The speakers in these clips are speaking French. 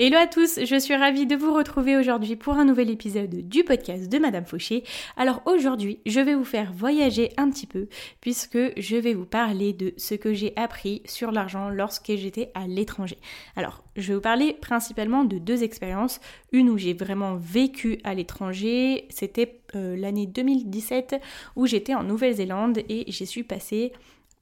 Hello à tous, je suis ravie de vous retrouver aujourd'hui pour un nouvel épisode du podcast de Madame Fauché. Alors aujourd'hui, je vais vous faire voyager un petit peu puisque je vais vous parler de ce que j'ai appris sur l'argent lorsque j'étais à l'étranger. Alors, je vais vous parler principalement de deux expériences. Une où j'ai vraiment vécu à l'étranger, c'était euh, l'année 2017 où j'étais en Nouvelle-Zélande et j'y suis passée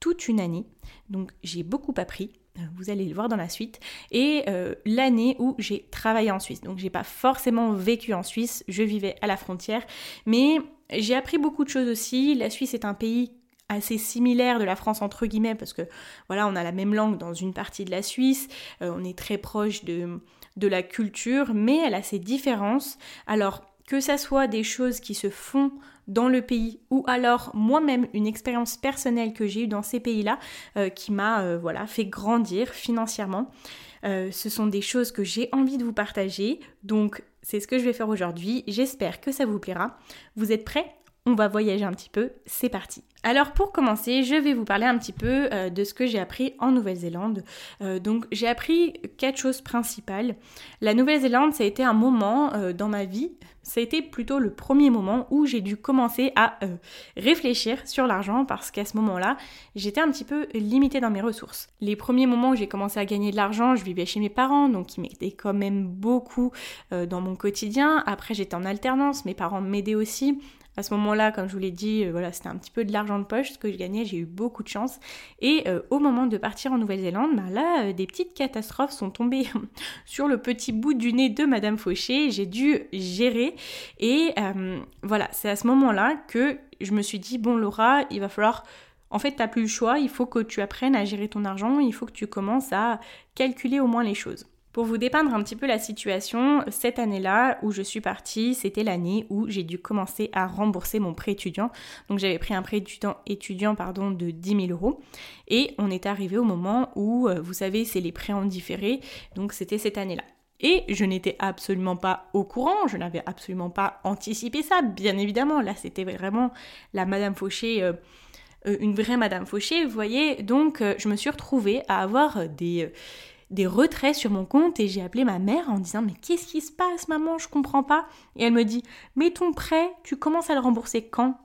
toute une année. Donc j'ai beaucoup appris vous allez le voir dans la suite, et euh, l'année où j'ai travaillé en Suisse. Donc j'ai pas forcément vécu en Suisse, je vivais à la frontière, mais j'ai appris beaucoup de choses aussi. La Suisse est un pays assez similaire de la France entre guillemets parce que voilà on a la même langue dans une partie de la Suisse, euh, on est très proche de, de la culture, mais elle a ses différences. Alors que ça soit des choses qui se font dans le pays ou alors moi-même une expérience personnelle que j'ai eue dans ces pays-là euh, qui m'a euh, voilà fait grandir financièrement. Euh, ce sont des choses que j'ai envie de vous partager, donc c'est ce que je vais faire aujourd'hui. J'espère que ça vous plaira. Vous êtes prêts? On va voyager un petit peu, c'est parti. Alors pour commencer, je vais vous parler un petit peu euh, de ce que j'ai appris en Nouvelle-Zélande. Euh, donc j'ai appris quatre choses principales. La Nouvelle-Zélande, ça a été un moment euh, dans ma vie, ça a été plutôt le premier moment où j'ai dû commencer à réfléchir sur l'argent parce qu'à ce moment-là, j'étais un petit peu limitée dans mes ressources. Les premiers moments où j'ai commencé à gagner de l'argent, je vivais chez mes parents, donc ils m'aidaient quand même beaucoup dans mon quotidien. Après j'étais en alternance, mes parents m'aidaient aussi. À ce moment-là, comme je vous l'ai dit, euh, voilà, c'était un petit peu de l'argent de poche ce que je gagnais, j'ai eu beaucoup de chance. Et euh, au moment de partir en Nouvelle-Zélande, bah là, euh, des petites catastrophes sont tombées sur le petit bout du nez de Madame Fauché. J'ai dû gérer. Et voilà, c'est à ce moment-là que je me suis dit, bon Laura, il va falloir... En fait, tu n'as plus le choix, il faut que tu apprennes à gérer ton argent, il faut que tu commences à calculer au moins les choses. Pour vous dépeindre un petit peu la situation, cette année-là où je suis partie, c'était l'année où j'ai dû commencer à rembourser mon prêt étudiant. Donc j'avais pris un prêt étudiant, étudiant pardon, de 10 000 euros. Et on est arrivé au moment où, euh, vous savez, c'est les prêts en différé. Donc c'était cette année-là. Et je n'étais absolument pas au courant, je n'avais absolument pas anticipé ça, bien évidemment. Là, c'était vraiment la Madame Fauché, euh, euh, une vraie Madame Fauché, vous voyez. Donc, je me suis retrouvée à avoir des des retraits sur mon compte et j'ai appelé ma mère en disant mais qu'est-ce qui se passe maman je comprends pas et elle me dit mais ton prêt tu commences à le rembourser quand?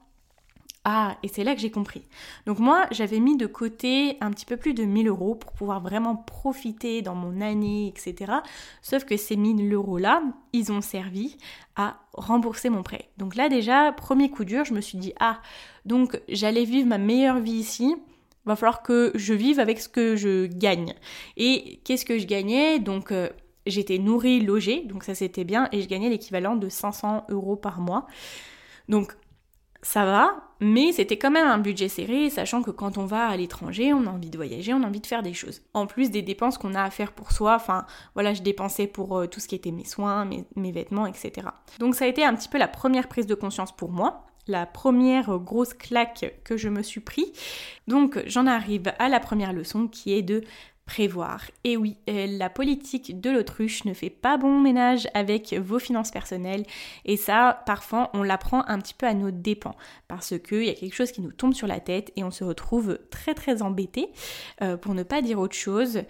Ah, et c'est là que j'ai compris. Donc moi, j'avais mis de côté un petit peu plus de 1000 euros pour pouvoir vraiment profiter dans mon année, etc. Sauf que ces 1000 euros-là, ils ont servi à rembourser mon prêt. Donc là déjà, premier coup dur, je me suis dit, ah, donc j'allais vivre ma meilleure vie ici, Va falloir que je vive avec ce que je gagne. Et qu'est-ce que je gagnais? Donc euh, j'étais nourrie, logée, donc ça c'était bien, et je gagnais l'équivalent de 500 euros par mois. Donc ça va, mais c'était quand même un budget serré, sachant que quand on va à l'étranger, on a envie de voyager, on a envie de faire des choses. En plus des dépenses qu'on a à faire pour soi, enfin voilà, je dépensais pour euh, tout ce qui était mes soins, mes, mes vêtements, etc. Donc ça a été un petit peu la première prise de conscience pour moi la première grosse claque que je me suis pris. Donc j'en arrive à la première leçon qui est de prévoir. Et oui, euh, la politique de l'autruche ne fait pas bon ménage avec vos finances personnelles et ça, parfois, on l'apprend un petit peu à nos dépens parce qu'il y a quelque chose qui nous tombe sur la tête et on se retrouve très très embêté euh, pour ne pas dire autre chose.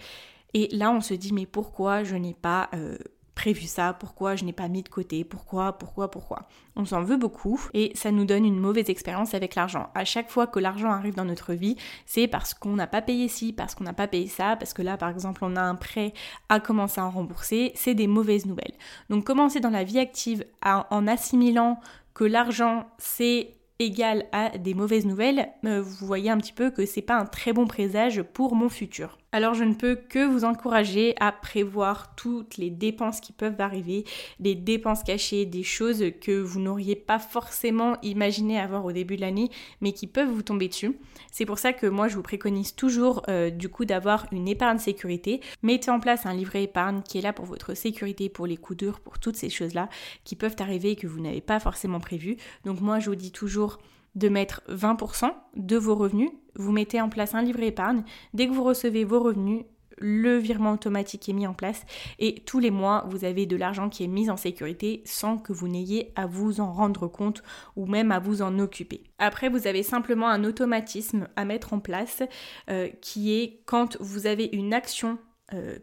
Et là, on se dit mais pourquoi je n'ai pas euh, prévu ça, pourquoi je n'ai pas mis de côté, pourquoi, pourquoi, pourquoi. On s'en veut beaucoup et ça nous donne une mauvaise expérience avec l'argent. À chaque fois que l'argent arrive dans notre vie, c'est parce qu'on n'a pas payé ci, parce qu'on n'a pas payé ça, parce que là par exemple on a un prêt à commencer à rembourser, c'est des mauvaises nouvelles. Donc commencer dans la vie active en assimilant que l'argent c'est égal à des mauvaises nouvelles, euh, vous voyez un petit peu que c'est pas un très bon présage pour mon futur. Alors je ne peux que vous encourager à prévoir toutes les dépenses qui peuvent arriver, des dépenses cachées, des choses que vous n'auriez pas forcément imaginé avoir au début de l'année, mais qui peuvent vous tomber dessus. C'est pour ça que moi je vous préconise toujours euh, du coup d'avoir une épargne sécurité. Mettez en place un livret épargne qui est là pour votre sécurité, pour les coups durs, pour toutes ces choses-là qui peuvent arriver et que vous n'avez pas forcément prévu. Donc moi je vous dis toujours de mettre 20% de vos revenus. Vous mettez en place un livret épargne. Dès que vous recevez vos revenus, le virement automatique est mis en place et tous les mois, vous avez de l'argent qui est mis en sécurité sans que vous n'ayez à vous en rendre compte ou même à vous en occuper. Après, vous avez simplement un automatisme à mettre en place euh, qui est quand vous avez une action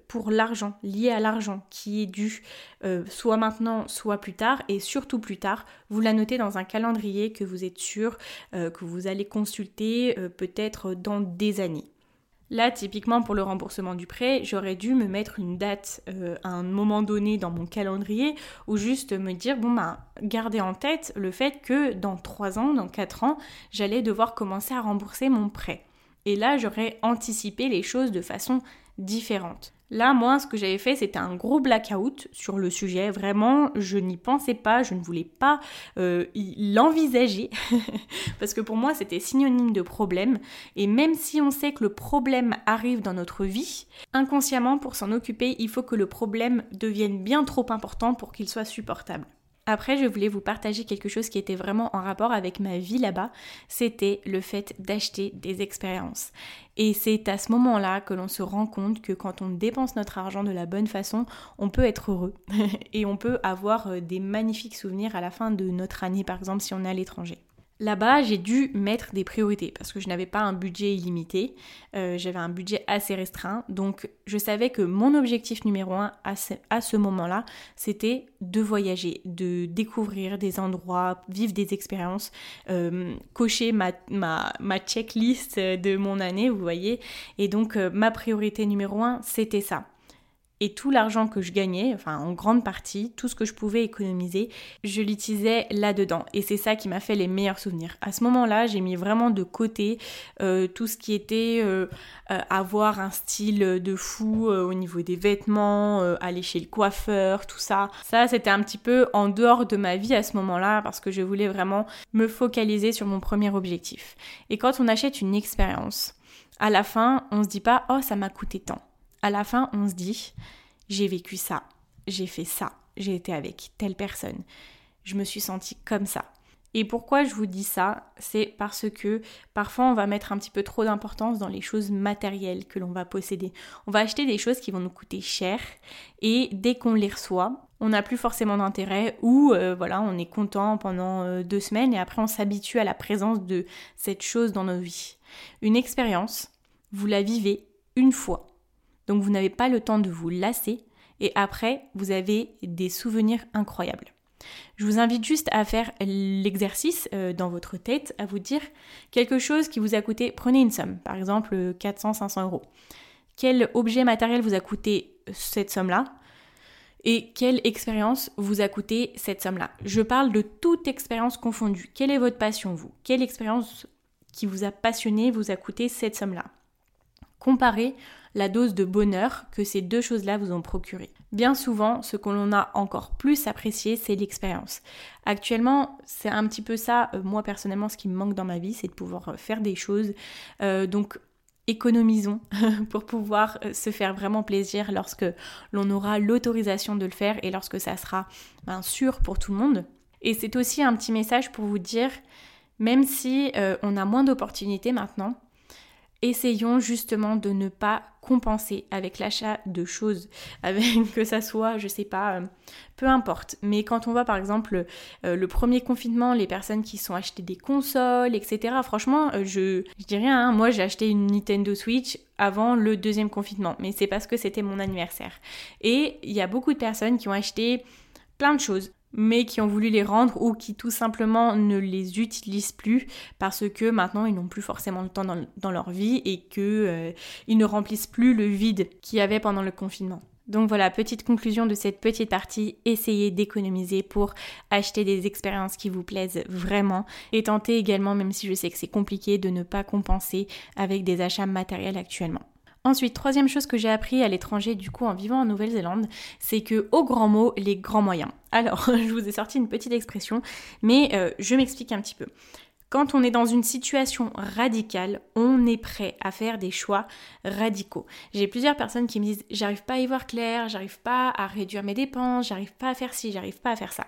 pour l'argent, lié à l'argent qui est dû euh, soit maintenant, soit plus tard, et surtout plus tard, vous la notez dans un calendrier que vous êtes sûr euh, que vous allez consulter peut-être dans des années. Là, typiquement pour le remboursement du prêt, j'aurais dû me mettre une date à un moment donné dans mon calendrier ou juste me dire, bon, bah, garder en tête le fait que dans 3 ans, dans 4 ans, j'allais devoir commencer à rembourser mon prêt. Et là, j'aurais anticipé les choses de façon différentes. Là, moi, ce que j'avais fait, c'était un gros blackout sur le sujet. Vraiment, je n'y pensais pas, je ne voulais pas euh, l'envisager. Parce que pour moi, c'était synonyme de problème. Et même si on sait que le problème arrive dans notre vie, inconsciemment, pour s'en occuper, il faut que le problème devienne bien trop important pour qu'il soit supportable. Après, je voulais vous partager quelque chose qui était vraiment en rapport avec ma vie là-bas, c'était le fait d'acheter des expériences. Et c'est à ce moment-là que l'on se rend compte que quand on dépense notre argent de la bonne façon, on peut être heureux et on peut avoir euh, des magnifiques souvenirs à la fin de notre année, par exemple, si on est à l'étranger. Là-bas, j'ai dû mettre des priorités parce que je n'avais pas un budget illimité, euh, j'avais un budget assez restreint. Donc, je savais que mon objectif numéro un à ce, moment-là, c'était de voyager, de découvrir des endroits, vivre des expériences, euh, cocher ma, checklist de mon année, vous voyez. Et donc, euh, ma priorité numéro un, c'était ça et tout l'argent que je gagnais, enfin en grande partie, tout ce que je pouvais économiser, je l'utilisais là-dedans. Et c'est ça qui m'a fait les meilleurs souvenirs. À ce moment-là, j'ai mis vraiment de côté euh, tout ce qui était euh, euh, avoir un style de fou au niveau des vêtements, aller chez le coiffeur, tout ça. Ça, c'était un petit peu en dehors de ma vie à ce moment-là parce que je voulais vraiment me focaliser sur mon premier objectif. Et quand on achète une expérience, à la fin, on se dit pas oh ça m'a coûté tant à la fin, on se dit, j'ai vécu ça, j'ai fait ça, j'ai été avec telle personne, je me suis sentie comme ça. Et pourquoi je vous dis ça? C'est parce que parfois on va mettre un petit peu trop d'importance dans les choses matérielles que l'on va posséder. On va acheter des choses qui vont nous coûter cher et dès qu'on les reçoit, on n'a plus forcément d'intérêt ou euh, voilà, on est content pendant euh, deux semaines et après on s'habitue à la présence de cette chose dans nos vies. Une expérience, vous la vivez une fois donc vous n'avez pas le temps de vous lasser et après vous avez des souvenirs incroyables. Je vous invite juste à faire l'exercice euh, dans votre tête, à vous dire quelque chose qui vous a coûté, prenez une somme, par exemple 400-500 euros. Quel objet matériel vous a coûté cette somme-là? Et quelle expérience vous a coûté cette somme-là? Je parle de toute expérience confondue. Quelle est votre passion, vous? Quelle expérience qui vous a passionné vous a coûté cette somme-là? Comparez la dose de bonheur que ces deux choses-là vous ont procuré. Bien souvent, ce que l'on a encore plus apprécié, c'est l'expérience. Actuellement, c'est un petit peu ça, euh, moi personnellement, ce qui me manque dans ma vie, c'est de pouvoir euh, faire des choses. Euh, donc, économisons pour pouvoir se faire vraiment plaisir lorsque l'on aura l'autorisation de le faire et lorsque ça sera ben, sûr pour tout le monde. Et c'est aussi un petit message pour vous dire, même si on a moins d'opportunités maintenant, essayons justement de ne pas compenser avec l'achat de choses, avec que ça soit, je sais pas, euh, peu importe. Mais quand on voit par exemple euh, le premier confinement, les personnes qui sont achetées des consoles, etc. Franchement, euh, je, je dis rien. Hein. moi, j'ai acheté une Nintendo Switch avant le deuxième confinement, mais c'est parce que c'était mon anniversaire. Et il y a beaucoup de personnes qui ont acheté plein de choses mais qui ont voulu les rendre ou qui tout simplement ne les utilisent plus parce que maintenant ils n'ont plus forcément le temps dans, leur vie et qu'ils euh, ne remplissent plus le vide qu'il y avait pendant le confinement. Donc voilà, petite conclusion de cette petite partie, essayez d'économiser pour acheter des expériences qui vous plaisent vraiment et tentez également, même si je sais que c'est compliqué, de ne pas compenser avec des achats matériels actuellement. Ensuite, troisième chose que j'ai appris à l'étranger, du coup en vivant en Nouvelle-Zélande, c'est que au grand mot, les grands moyens. Alors, je vous ai sorti une petite expression, mais euh, je m'explique un petit peu. Quand on est dans une situation radicale, on est prêt à faire des choix radicaux. J'ai plusieurs personnes qui me disent j'arrive pas à y voir clair, j'arrive pas à réduire mes dépenses, j'arrive pas à faire ci, j'arrive pas à faire ça.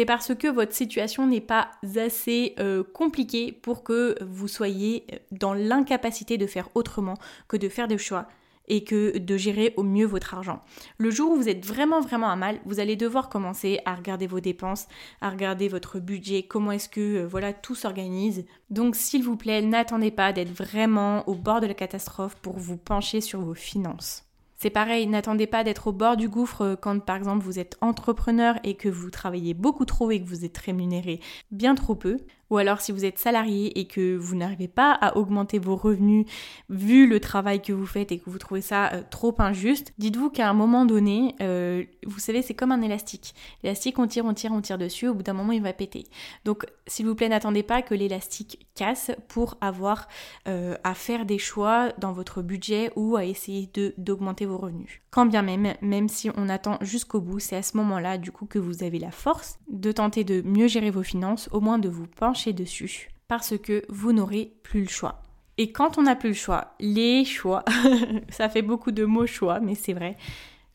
C'est parce que votre situation n'est pas assez euh, compliquée pour que vous soyez dans l'incapacité de faire autrement que de faire des choix et que de gérer au mieux votre argent. Le jour où vous êtes vraiment vraiment à mal, vous allez devoir commencer à regarder vos dépenses, à regarder votre budget, comment est-ce que euh, voilà tout s'organise. Donc s'il vous plaît, n'attendez pas d'être vraiment au bord de la catastrophe pour vous pencher sur vos finances. C'est pareil, n'attendez pas d'être au bord du gouffre euh, quand par exemple vous êtes entrepreneur et que vous travaillez beaucoup trop et que vous êtes rémunéré bien trop peu. Ou alors si vous êtes salarié et que vous n'arrivez pas à augmenter vos revenus vu le travail que vous faites et que vous trouvez ça euh, trop injuste, dites-vous qu'à un moment donné, euh, vous savez, c'est comme un élastique. L'élastique, on tire, on tire, on tire dessus, au bout d'un moment, il va péter. Donc, s'il vous plaît, n'attendez pas que l'élastique casse pour avoir euh, à faire des choix dans votre budget ou à essayer d'augmenter vos revenus. Quand bien même, même si on attend jusqu'au bout, c'est à ce moment-là, du coup, que vous avez la force de tenter de mieux gérer vos finances, au moins de vous pencher dessus parce que vous n'aurez plus le choix. Et quand on n'a plus le choix, les choix, ça fait beaucoup de mots choix, mais c'est vrai,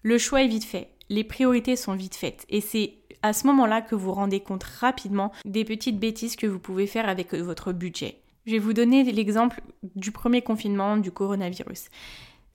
le choix est vite fait, les priorités sont vite faites. Et c'est à ce moment-là que vous rendez compte rapidement des petites bêtises que vous pouvez faire avec votre budget. Je vais vous donner l'exemple du premier confinement du coronavirus.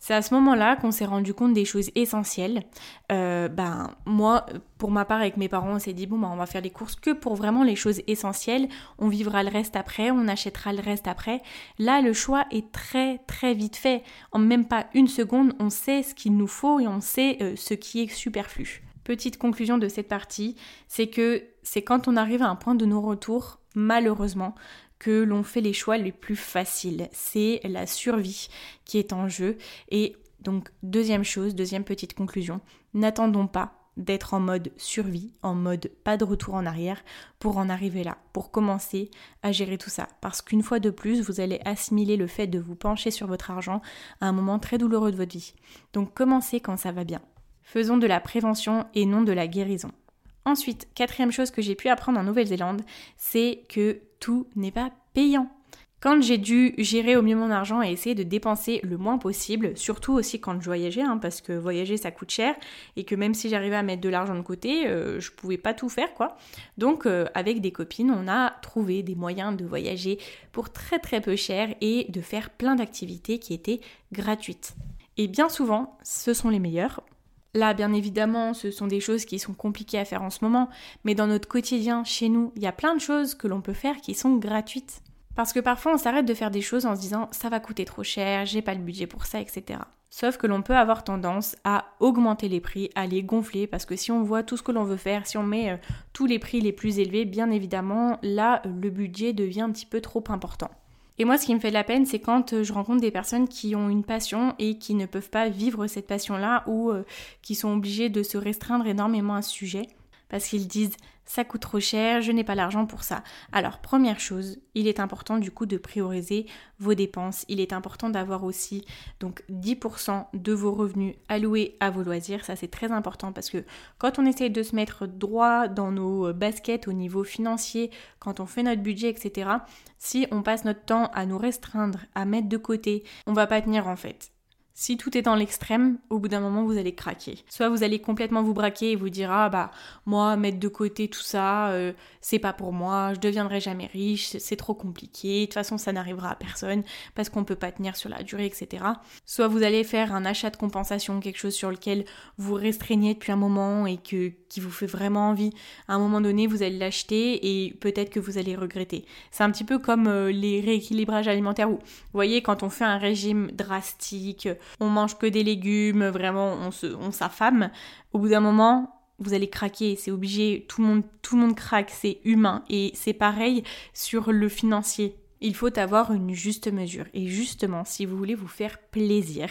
C'est à ce moment-là qu'on s'est rendu compte des choses essentielles. Euh, ben moi, pour ma part, avec mes parents, on s'est dit bon ben on va faire les courses que pour vraiment les choses essentielles. On vivra le reste après, on achètera le reste après. Là, le choix est très très vite fait. En même pas une seconde, on sait ce qu'il nous faut et on sait euh, ce qui est superflu. Petite conclusion de cette partie, c'est que c'est quand on arrive à un point de non-retour, malheureusement, que l'on fait les choix les plus faciles. C'est la survie qui est en jeu. Et donc, deuxième chose, deuxième petite conclusion, n'attendons pas d'être en mode survie, en mode pas de retour en arrière pour en arriver là, pour commencer à gérer tout ça. Parce qu'une fois de plus, vous allez assimiler le fait de vous pencher sur votre argent à un moment très douloureux de votre vie. Donc commencez quand ça va bien. Faisons de la prévention et non de la guérison. Ensuite, quatrième chose que j'ai pu apprendre en Nouvelle-Zélande, c'est que tout n'est pas payant. Quand j'ai dû gérer au mieux mon argent et essayer de dépenser le moins possible, surtout aussi quand je voyageais, hein, parce que voyager ça coûte cher et que même si j'arrivais à mettre de l'argent de côté, euh, je pouvais pas tout faire quoi. Donc euh, avec des copines, on a trouvé des moyens de voyager pour très très peu cher et de faire plein d'activités qui étaient gratuites. Et bien souvent, ce sont les meilleurs. Là, bien évidemment, ce sont des choses qui sont compliquées à faire en ce moment, mais dans notre quotidien, chez nous, il y a plein de choses que l'on peut faire qui sont gratuites. Parce que parfois, on s'arrête de faire des choses en se disant ça va coûter trop cher, j'ai pas le budget pour ça, etc. Sauf que l'on peut avoir tendance à augmenter les prix, à les gonfler, parce que si on voit tout ce que l'on veut faire, si on met euh, tous les prix les plus élevés, bien évidemment, là, le budget devient un petit peu trop important. Et moi, ce qui me fait de la peine, c'est quand euh, je rencontre des personnes qui ont une passion et qui ne peuvent pas vivre cette passion-là ou euh, qui sont obligées de se restreindre énormément à ce sujet parce qu'ils disent ça coûte trop cher, je n'ai pas l'argent pour ça. Alors, première chose, il est important du coup de prioriser vos dépenses. Il est important d'avoir aussi donc 10% de vos revenus alloués à vos loisirs. Ça, c'est très important parce que quand on essaye de se mettre droit dans nos baskets au niveau financier, quand on fait notre budget, etc., si on passe notre temps à nous restreindre, à mettre de côté, on va pas tenir en fait. Si tout est dans l'extrême, au bout d'un moment, vous allez craquer. Soit vous allez complètement vous braquer et vous dire ah bah moi mettre de côté tout ça, euh, c'est pas pour moi, je deviendrai jamais riche, c'est trop compliqué. De toute façon, ça n'arrivera à personne parce qu'on peut pas tenir sur la durée, etc. Soit vous allez faire un achat de compensation, quelque chose sur lequel vous restreignez depuis un moment et que qui vous fait vraiment envie. À un moment donné, vous allez l'acheter et peut-être que vous allez regretter. C'est un petit peu comme euh, les rééquilibrages alimentaires où, vous voyez, quand on fait un régime drastique on mange que des légumes, vraiment on se, s'affame. Au bout d'un moment, vous allez craquer, c'est obligé, tout le monde, tout le monde craque, c'est humain. Et c'est pareil sur le financier. Il faut avoir une juste mesure. Et justement, si vous voulez vous faire plaisir,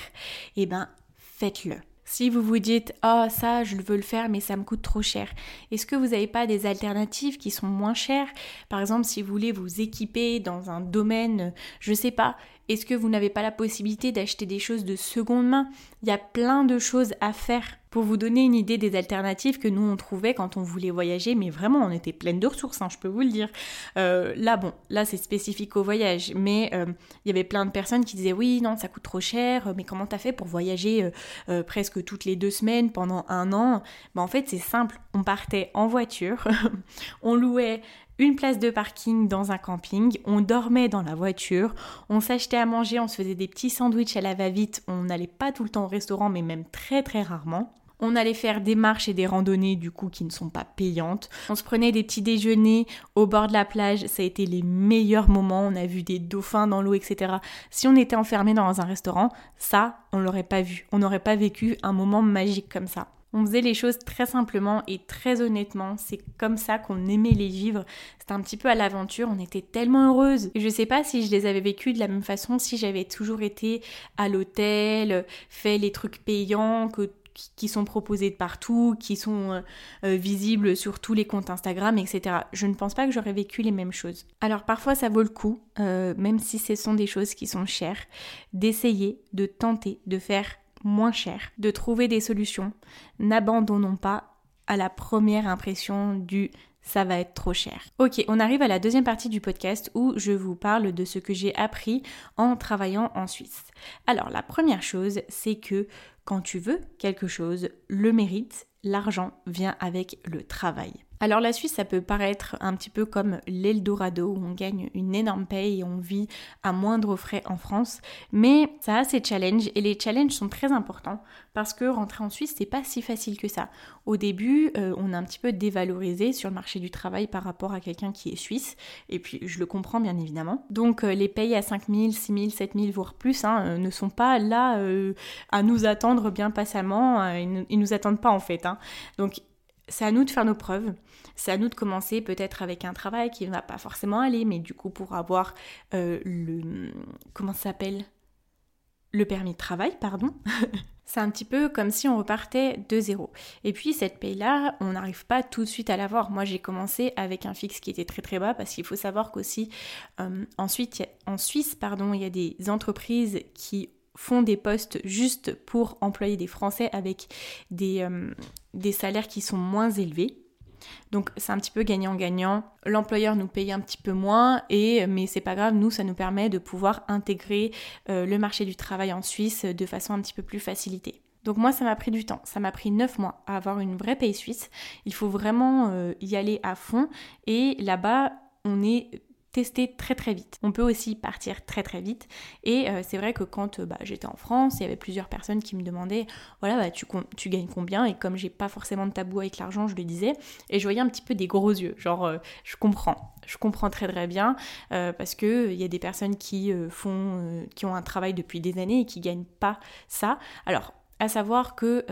eh ben, faites-le. Si vous vous dites oh ça je veux le faire mais ça me coûte trop cher, est-ce que vous n'avez pas des alternatives qui sont moins chères? Par exemple si vous voulez vous équiper dans un domaine, je sais pas, Est-ce que vous n'avez pas la possibilité d'acheter des choses de seconde main? Il y a plein de choses à faire. Pour vous donner une idée des alternatives que nous on trouvait quand on voulait voyager, mais vraiment on était pleine de ressources, hein, je peux vous le dire. Euh, là bon, là c'est spécifique au voyage, mais euh, il y avait plein de personnes qui disaient oui non ça coûte trop cher, mais comment t'as fait pour voyager euh, presque toutes les deux semaines pendant un an? Bah, En fait c'est simple, on partait en voiture, on louait une place de parking dans un camping, on dormait dans la voiture, on s'achetait à manger, on se faisait des petits sandwichs à la va-vite, on n'allait pas tout le temps au restaurant mais même très très rarement. On allait faire des marches et des randonnées du coup qui ne sont pas payantes. On se prenait des petits déjeuners au bord de la plage. Ça a été les meilleurs moments. On a vu des dauphins dans l'eau, etc. Si on était enfermé dans un restaurant, ça, on l'aurait pas vu. On n'aurait pas vécu un moment magique comme ça. On faisait les choses très simplement et très honnêtement. C'est comme ça qu'on aimait les vivre. C'était un petit peu à l'aventure. On était tellement heureuses. Et je sais pas si je les avais vécues de la même façon si j'avais toujours été à l'hôtel, fait les trucs payants qui sont proposés de partout, qui sont euh, euh, visibles sur tous les comptes Instagram, etc. Je ne pense pas que j'aurais vécu les mêmes choses. Alors parfois ça vaut le coup, euh, même si ce sont des choses qui sont chères, d'essayer, de tenter, de faire moins cher, de trouver des solutions. N'abandonnons pas à la première impression du ça va être trop cher. Ok, on arrive à la deuxième partie du podcast où je vous parle de ce que j'ai appris en travaillant en Suisse. Alors la première chose, c'est que quand tu veux quelque chose, le mérite, l'argent vient avec le travail. Alors la Suisse, ça peut paraître un petit peu comme l'Eldorado où on gagne une énorme paye et on vit à moindre frais en France, mais ça a ses challenges et les challenges sont très importants parce que rentrer en Suisse, c'est pas si facile que ça. Au début, euh, on est un petit peu dévalorisé sur le marché du travail par rapport à quelqu'un qui est suisse et puis je le comprends bien évidemment. Donc euh, les payes à 5000, 6000, 7000 voire plus hein, euh, ne sont pas là à nous attendre bien patiemment, ils, ne nous attendent pas en fait. Hein. C'est à nous de faire nos preuves. C'est à nous de commencer peut-être avec un travail qui ne va pas forcément aller, mais du coup pour avoir euh, le... Comment ça s'appelle? Le permis de travail, pardon. c'est un petit peu comme si on repartait de zéro. Et puis cette paye-là, on n'arrive pas tout de suite à l'avoir. Moi j'ai commencé avec un fixe qui était très très bas parce qu'il faut savoir qu'aussi euh, ensuite en Suisse, pardon, il y a des entreprises qui font des postes juste pour employer des Français avec des, euh, des salaires qui sont moins élevés. Donc c'est un petit peu gagnant-gagnant. L'employeur nous paye un petit peu moins, et, mais c'est pas grave, nous ça nous permet de pouvoir intégrer euh, le marché du travail en Suisse de façon un petit peu plus facilitée. Donc moi ça m'a pris du temps, ça m'a pris 9 mois à avoir une vraie paye suisse. Il faut vraiment euh, y aller à fond et là-bas on est tester très très vite. On peut aussi partir très très vite. Et euh, c'est vrai que quand euh, bah, j'étais en France, il y avait plusieurs personnes qui me demandaient, voilà, bah, tu, gagnes combien? Et comme j'ai pas forcément de tabou avec l'argent, je le disais. Et je voyais un petit peu des gros yeux, genre, euh, je comprends. Je comprends très très bien parce que il y a des personnes qui font, qui ont un travail depuis des années et qui gagnent pas ça. Alors, à savoir que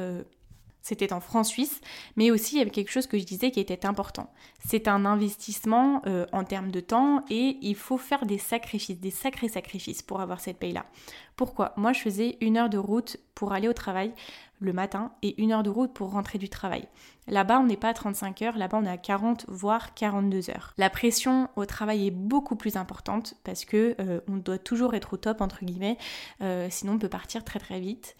c'était en francs suisses, mais aussi il y avait quelque chose que je disais qui était important. C'est un investissement euh, en termes de temps et il faut faire des sacrifices, des sacrés sacrifices pour avoir cette paye-là. Pourquoi? Moi je faisais une heure de route pour aller au travail le matin et une heure de route pour rentrer du travail. Là-bas, on n'est pas à 35 heures, là-bas, on est à 40 voire 42 heures. La pression au travail est beaucoup plus importante parce que euh, on doit toujours être au top entre guillemets, euh, sinon on peut partir très très vite.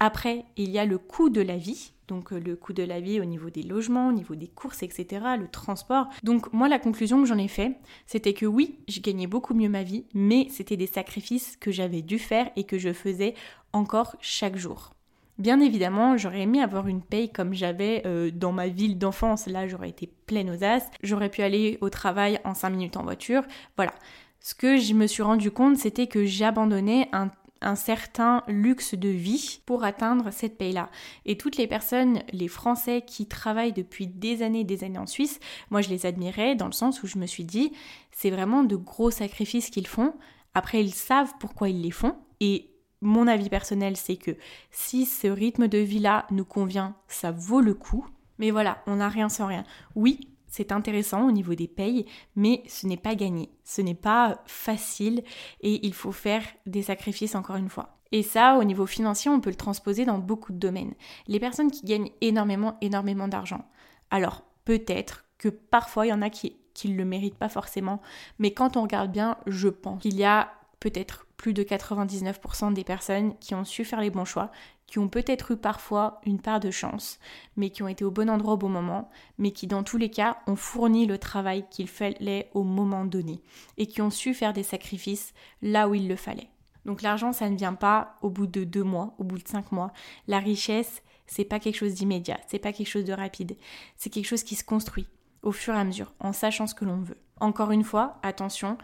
Après, il y a le coût de la vie, donc euh, le coût de la vie au niveau des logements, au niveau des courses, etc., le transport. Donc moi, la conclusion que j'en ai fait, c'était que oui, je gagnais beaucoup mieux ma vie, mais c'était des sacrifices que j'avais dû faire et que je faisais encore chaque jour. Bien évidemment, j'aurais aimé avoir une paye comme j'avais euh, dans ma ville d'enfance. Là, j'aurais été pleine aux as. J'aurais pu aller au travail en 5 minutes en voiture. Voilà. Ce que je me suis rendu compte, c'était que j'abandonnais un un certain luxe de vie pour atteindre cette paye-là. Et toutes les personnes, les Français qui travaillent depuis des années et des années en Suisse, moi je les admirais dans le sens où je me suis dit, c'est vraiment de gros sacrifices qu'ils font. Après, ils savent pourquoi ils les font. Et mon avis personnel, c'est que si ce rythme de vie-là nous convient, ça vaut le coup. Mais voilà, on n'a rien sans rien. Oui, c'est intéressant au niveau des payes, mais ce n'est pas gagné, ce n'est pas facile et il faut faire des sacrifices encore une fois. Et ça, au niveau financier, on peut le transposer dans beaucoup de domaines. Les personnes qui gagnent énormément, énormément d'argent. Alors, peut-être que parfois, il y en a qui, ne le méritent pas forcément, mais quand on regarde bien, je pense qu'il y a peut-être plus de 99% des personnes qui ont su faire les bons choix, qui ont peut-être eu parfois une part de chance, mais qui ont été au bon endroit au bon moment, mais qui dans tous les cas ont fourni le travail qu'il fallait au moment donné, et qui ont su faire des sacrifices là où il le fallait. Donc l'argent, ça ne vient pas au bout de deux mois, au bout de cinq mois. La richesse, c'est pas quelque chose d'immédiat, c'est pas quelque chose de rapide, c'est quelque chose qui se construit au fur et à mesure, en sachant ce que l'on veut. Encore une fois, attention,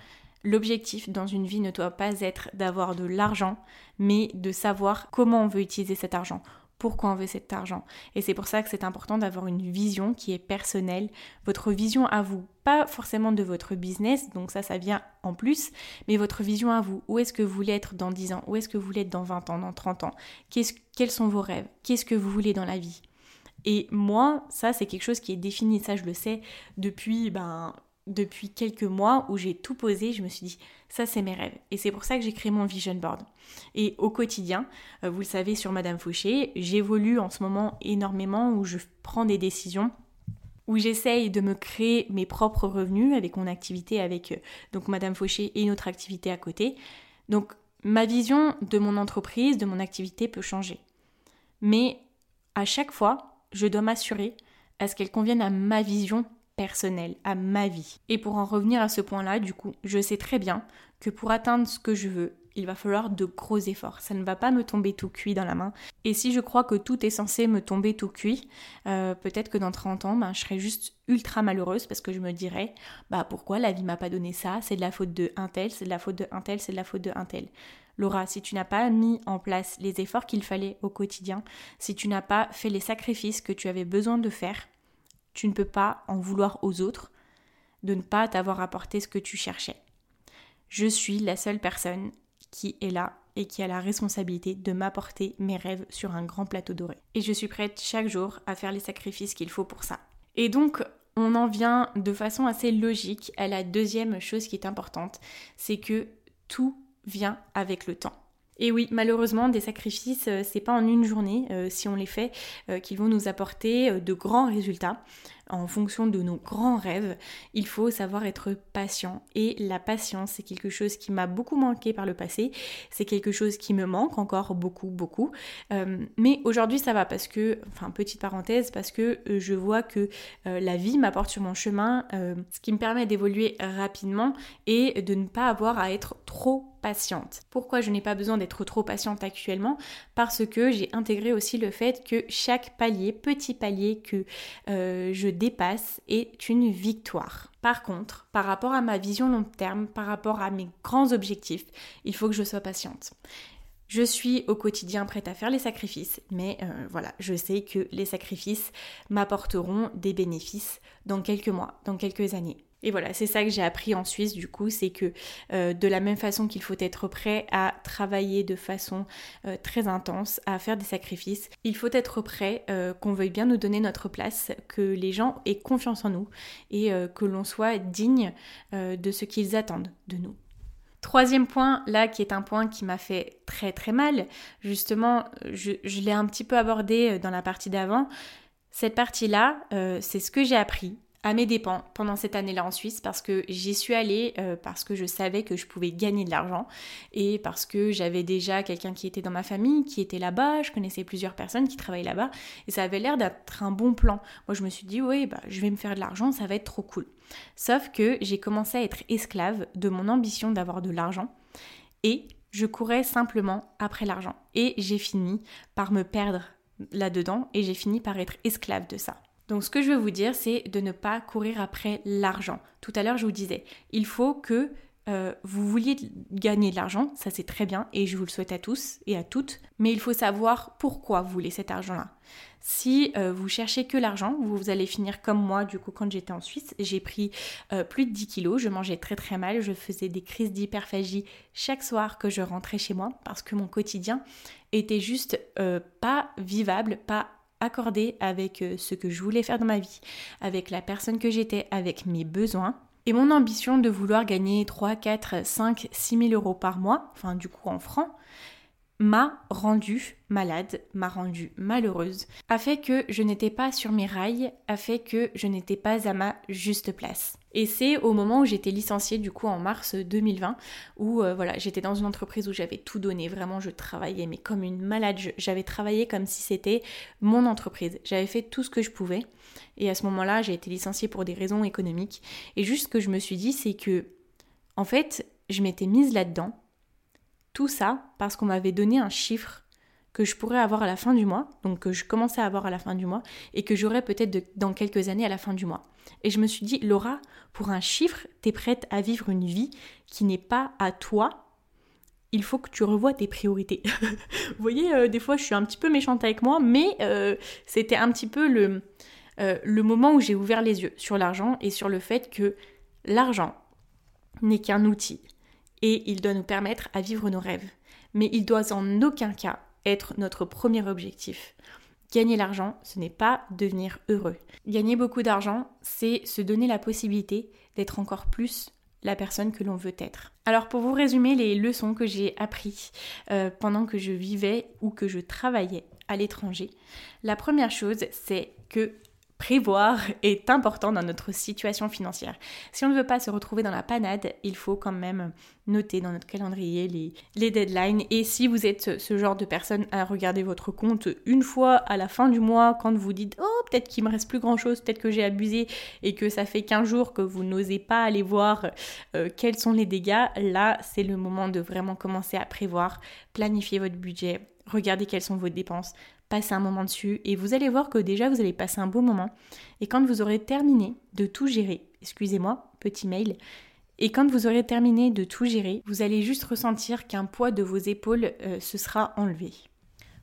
l'objectif dans une vie ne doit pas être d'avoir de l'argent, mais de savoir comment on veut utiliser cet argent, pourquoi on veut cet argent. Et c'est pour ça que c'est important d'avoir une vision qui est personnelle, votre vision à vous, pas forcément de votre business, donc ça ça vient en plus, mais votre vision à vous. Où est-ce que vous voulez être dans 10 ans? Où est-ce que vous voulez être dans 20 ans, dans 30 ans? Quels sont vos rêves? Qu'est-ce que vous voulez dans la vie? Et moi, ça, c'est quelque chose qui est défini, ça, je le sais depuis ben, depuis quelques mois où j'ai tout posé, je me suis dit, ça c'est mes rêves. Et c'est pour ça que j'ai créé mon vision board. Et au quotidien, euh, vous le savez sur Madame Fauché, j'évolue en ce moment énormément où je prends des décisions où j'essaye de me créer mes propres revenus avec mon activité avec euh, donc Madame Fauché et une autre activité à côté. Donc ma vision de mon entreprise, de mon activité peut changer. Mais à chaque fois, je dois m'assurer à ce qu'elle convienne à ma vision personnel, à ma vie. Et pour en revenir à ce point-là, du coup, je sais très bien que pour atteindre ce que je veux, il va falloir de gros efforts. Ça ne va pas me tomber tout cuit dans la main. Et si je crois que tout est censé me tomber tout cuit, euh, peut-être que dans 30 ans, ben, je serai juste ultra malheureuse parce que je me dirais, bah pourquoi la vie m'a pas donné ça? C'est de la faute de un tel, c'est de la faute de un tel, c'est de la faute de un tel. Laura, si tu n'as pas mis en place les efforts qu'il fallait au quotidien, si tu n'as pas fait les sacrifices que tu avais besoin de faire, tu ne peux pas en vouloir aux autres de ne pas t'avoir apporté ce que tu cherchais. Je suis la seule personne qui est là et qui a la responsabilité de m'apporter mes rêves sur un grand plateau doré. Et je suis prête chaque jour à faire les sacrifices qu'il faut pour ça. Et donc, on en vient de façon assez logique à la deuxième chose qui est importante, c'est que tout vient avec le temps. Et oui, malheureusement, des sacrifices, euh, c'est pas en une journée, euh, si on les fait, euh, qu'ils vont nous apporter de grands résultats en fonction de nos grands rêves, il faut savoir être patient. Et la patience, c'est quelque chose qui m'a beaucoup manqué par le passé. C'est quelque chose qui me manque encore beaucoup, beaucoup. Euh, mais aujourd'hui, ça va parce que, enfin, petite parenthèse, parce que euh, je vois que euh, la vie m'apporte sur mon chemin ce qui me permet d'évoluer rapidement et de ne pas avoir à être trop patiente. Pourquoi je n'ai pas besoin d'être trop patiente actuellement? Parce que j'ai intégré aussi le fait que chaque palier, petit palier que je dépasse est une victoire. Par contre, par rapport à ma vision long terme, par rapport à mes grands objectifs, il faut que je sois patiente. Je suis au quotidien prête à faire les sacrifices, mais euh, voilà, je sais que les sacrifices m'apporteront des bénéfices dans quelques mois, dans quelques années. Et voilà, c'est ça que j'ai appris en Suisse du coup, c'est que euh, de la même façon qu'il faut être prêt à travailler de façon euh, très intense, à faire des sacrifices, il faut être prêt euh, qu'on veuille bien nous donner notre place, que les gens aient confiance en nous et que l'on soit digne de ce qu'ils attendent de nous. Troisième point, là, qui est un point qui m'a fait très très mal, justement, je, je l'ai un petit peu abordé dans la partie d'avant. Cette partie-là, c'est ce que j'ai appris à mes dépens pendant cette année-là en Suisse parce que j'y suis allée euh, parce que je savais que je pouvais gagner de l'argent et parce que j'avais déjà quelqu'un qui était dans ma famille qui était là-bas, je connaissais plusieurs personnes qui travaillaient là-bas et ça avait l'air d'être un bon plan. Moi je me suis dit oui bah je vais me faire de l'argent, ça va être trop cool. Sauf que j'ai commencé à être esclave de mon ambition d'avoir de l'argent et je courais simplement après l'argent et j'ai fini par me perdre là-dedans et j'ai fini par être esclave de ça. Donc ce que je veux vous dire, c'est de ne pas courir après l'argent. Tout à l'heure, je vous disais, il faut que euh, vous vouliez gagner de l'argent, ça c'est très bien et je vous le souhaite à tous et à toutes, mais il faut savoir pourquoi vous voulez cet argent-là. Si euh, vous cherchez que l'argent, vous, allez finir comme moi, du coup, quand j'étais en Suisse, j'ai pris euh, plus de 10 kilos, je mangeais très très mal, je faisais des crises d'hyperphagie chaque soir que je rentrais chez moi parce que mon quotidien était juste pas vivable, pas accordé avec euh, ce que je voulais faire dans ma vie, avec la personne que j'étais, avec mes besoins. Et mon ambition de vouloir gagner 3, 4, 5, 6 000 euros par mois, enfin du coup en francs, m'a rendue malade, m'a rendue malheureuse, a fait que je n'étais pas sur mes rails, a fait que je n'étais pas à ma juste place. Et c'est au moment où j'étais licenciée du coup en mars 2020 où euh, voilà, j'étais dans une entreprise où j'avais tout donné, vraiment je travaillais mais comme une malade, j'avais travaillé comme si c'était mon entreprise. J'avais fait tout ce que je pouvais et à ce moment-là, j'ai été licenciée pour des raisons économiques et juste ce que je me suis dit c'est que en fait, je m'étais mise là-dedans tout ça parce qu'on m'avait donné un chiffre que je pourrais avoir à la fin du mois, donc que je commençais à avoir à la fin du mois, et que j'aurais peut-être dans quelques années à la fin du mois. Et je me suis dit, Laura, pour un chiffre, t'es prête à vivre une vie qui n'est pas à toi. Il faut que tu revoies tes priorités. Vous voyez, euh, des fois je suis un petit peu méchante avec moi, mais euh, c'était un petit peu le, euh, le moment où j'ai ouvert les yeux sur l'argent et sur le fait que l'argent n'est qu'un outil et il doit nous permettre à vivre nos rêves. Mais il doit en aucun cas être notre premier objectif. Gagner l'argent, ce n'est pas devenir heureux. Gagner beaucoup d'argent, c'est se donner la possibilité d'être encore plus la personne que l'on veut être. Alors pour vous résumer les leçons que j'ai apprises euh, pendant que je vivais ou que je travaillais à l'étranger, la première chose c'est que prévoir est important dans notre situation financière. Si on ne veut pas se retrouver dans la panade, il faut quand même noter dans notre calendrier les, deadlines. Et si vous êtes ce genre de personne à regarder votre compte une fois à la fin du mois, quand vous dites Oh, peut-être qu'il me reste plus grand chose, peut-être que j'ai abusé et que ça fait 15 jours que vous n'osez pas aller voir euh, quels sont les dégâts, là c'est le moment de vraiment commencer à prévoir, planifier votre budget, regarder quelles sont vos dépenses, passez un moment dessus et vous allez voir que déjà vous allez passer un beau moment. Et quand vous aurez terminé de tout gérer, excusez-moi, petit mail, et quand vous aurez terminé de tout gérer, vous allez juste ressentir qu'un poids de vos épaules euh, se sera enlevé.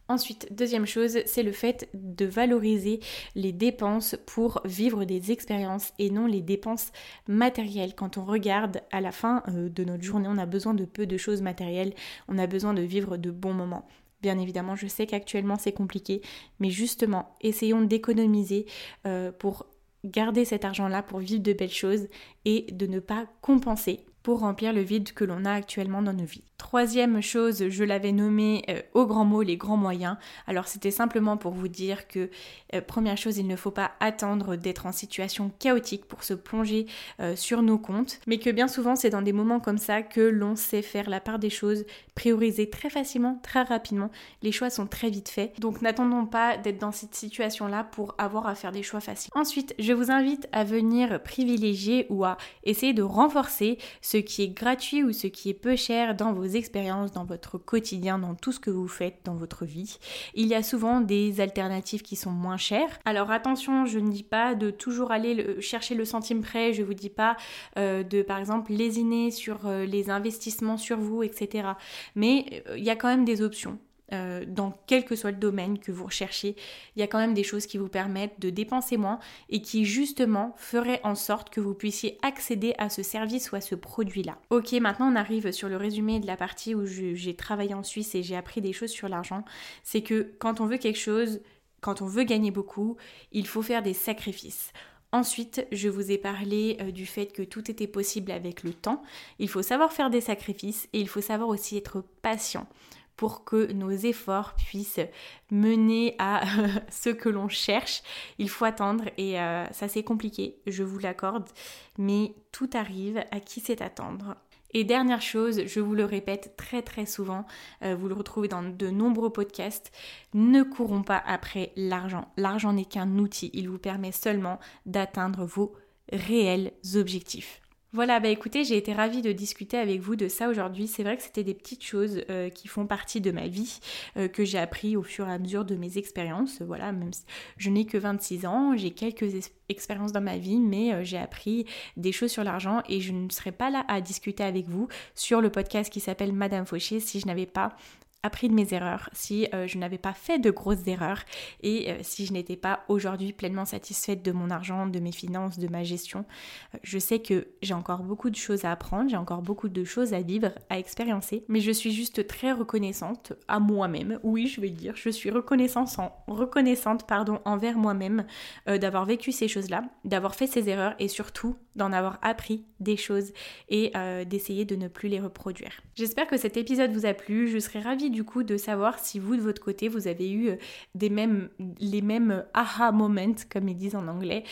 Ensuite, deuxième chose, c'est le fait de valoriser les dépenses pour vivre des expériences et non les dépenses matérielles. Quand on regarde à la fin euh, de notre journée, on a besoin de peu de choses matérielles, on a besoin de vivre de bons moments. Bien évidemment, je sais qu'actuellement c'est compliqué, mais justement, essayons d'économiser euh, pour garder cet argent-là, pour vivre de belles choses et de ne pas compenser pour remplir le vide que l'on a actuellement dans nos vies. Troisième chose, je l'avais nommé euh, au grand mot les grands moyens. Alors c'était simplement pour vous dire que euh, première chose, il ne faut pas attendre d'être en situation chaotique pour se plonger euh, sur nos comptes, mais que bien souvent c'est dans des moments comme ça que l'on sait faire la part des choses, prioriser très facilement, très rapidement. Les choix sont très vite faits. Donc n'attendons pas d'être dans cette situation-là pour avoir à faire des choix faciles. Ensuite, je vous invite à venir privilégier ou à essayer de renforcer ce ce qui est gratuit ou ce qui est peu cher dans vos expériences, dans votre quotidien, dans tout ce que vous faites dans votre vie. Il y a souvent des alternatives qui sont moins chères. Alors attention, je ne dis pas de toujours aller chercher le centime près, je vous dis pas euh, de par exemple lésiner sur euh, les investissements sur vous, etc. Mais euh, il y a quand même des options. Euh, dans quel que soit le domaine que vous recherchez, il y a quand même des choses qui vous permettent de dépenser moins et qui justement feraient en sorte que vous puissiez accéder à ce service ou à ce produit-là. Ok, maintenant on arrive sur le résumé de la partie où j'ai travaillé en Suisse et j'ai appris des choses sur l'argent. C'est que quand on veut quelque chose, quand on veut gagner beaucoup, il faut faire des sacrifices. Ensuite, je vous ai parlé euh, du fait que tout était possible avec le temps. Il faut savoir faire des sacrifices et il faut savoir aussi être patient pour que nos efforts puissent mener à ce que l'on cherche. Il faut attendre et euh, ça c'est compliqué, je vous l'accorde, mais tout arrive à qui sait attendre. Et dernière chose, je vous le répète très très souvent, euh, vous le retrouvez dans de nombreux podcasts, ne courons pas après l'argent. L'argent n'est qu'un outil, il vous permet seulement d'atteindre vos réels objectifs. Voilà, bah écoutez, j'ai été ravie de discuter avec vous de ça aujourd'hui. C'est vrai que c'était des petites choses euh, qui font partie de ma vie, euh, que j'ai appris au fur et à mesure de mes expériences. Voilà, même si je n'ai que 26 ans, j'ai quelques expériences dans ma vie, mais euh, j'ai appris des choses sur l'argent et je ne serais pas là à discuter avec vous sur le podcast qui s'appelle Madame Fauché si je n'avais pas appris de mes erreurs, si euh, je n'avais pas fait de grosses erreurs et euh, si je n'étais pas aujourd'hui pleinement satisfaite de mon argent, de mes finances, de ma gestion. Euh, je sais que j'ai encore beaucoup de choses à apprendre, j'ai encore beaucoup de choses à vivre, à expériencer, mais je suis juste très reconnaissante à moi-même. Oui, je vais dire, je suis reconnaissante, reconnaissante pardon, envers moi-même d'avoir vécu ces choses-là, d'avoir fait ces erreurs et surtout d'en avoir appris des choses et d'essayer de ne plus les reproduire. J'espère que cet épisode vous a plu, je serais ravie du coup de savoir si vous de votre côté vous avez eu des mêmes, les mêmes aha moments comme ils disent en anglais,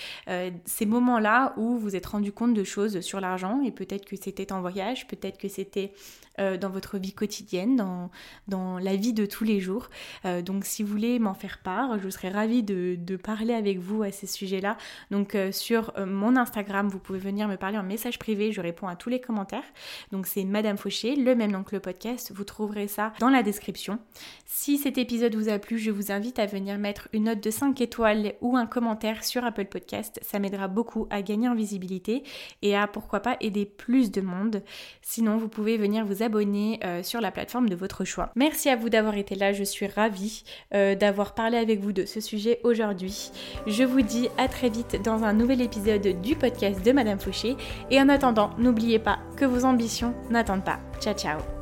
ces moments-là où vous êtes rendu compte de choses sur l'argent et peut-être que c'était en voyage, peut-être que c'était euh, dans votre vie quotidienne, dans, dans la vie de tous les jours. Euh, donc si vous voulez m'en faire part, je serais ravie de, de parler avec vous à ces sujets-là. Donc euh, sur mon Instagram, vous pouvez venir me parler en message privé, je réponds à tous les commentaires. Donc c'est Madame Fauché, le même nom que le podcast, vous trouverez ça dans la description. Si cet épisode vous a plu, je vous invite à venir mettre une note de 5 étoiles ou un commentaire sur Apple Podcast. Ça m'aidera beaucoup à gagner en visibilité et à pourquoi pas aider plus de monde. Sinon, vous pouvez venir vous abonner euh, sur la plateforme de votre choix. Merci à vous d'avoir été là, je suis ravie euh, d'avoir parlé avec vous de ce sujet aujourd'hui. Je vous dis à très vite dans un nouvel épisode du podcast de Madame Fauché et en attendant, n'oubliez pas que vos ambitions n'attendent pas. Ciao ciao